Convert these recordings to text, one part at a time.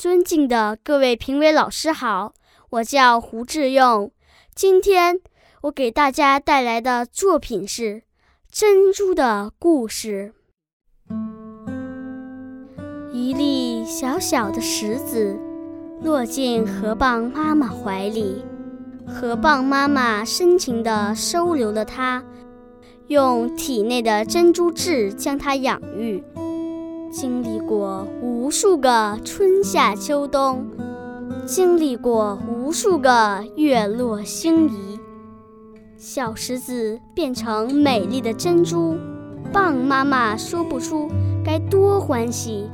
尊敬的各位评委老师好，我叫胡志用。今天我给大家带来的作品是《珍珠的故事》。一粒小小的石子落进河蚌妈妈怀里，河蚌妈妈深情地收留了它，用体内的珍珠质将它养育。经历过无数个春夏秋冬，经历过无数个月落星移，小石子变成美丽的珍珠，蚌妈妈说不出该多欢喜。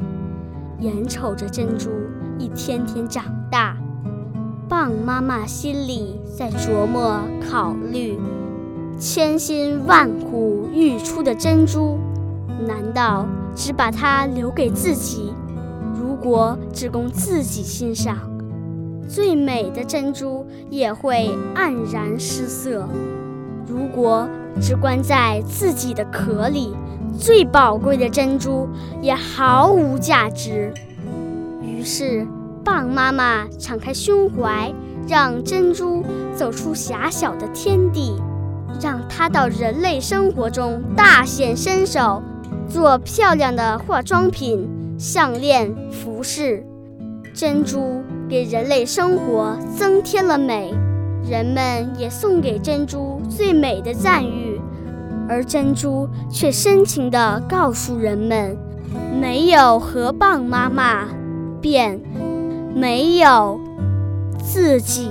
眼瞅着珍珠一天天长大，蚌妈妈心里在琢磨考虑：千辛万苦育出的珍珠，难道？只把它留给自己，如果只供自己欣赏，最美的珍珠也会黯然失色；如果只关在自己的壳里，最宝贵的珍珠也毫无价值。于是，蚌妈妈敞开胸怀，让珍珠走出狭小的天地，让它到人类生活中大显身手。做漂亮的化妆品、项链、服饰，珍珠给人类生活增添了美，人们也送给珍珠最美的赞誉，而珍珠却深情地告诉人们：没有河蚌妈妈，便没有自己。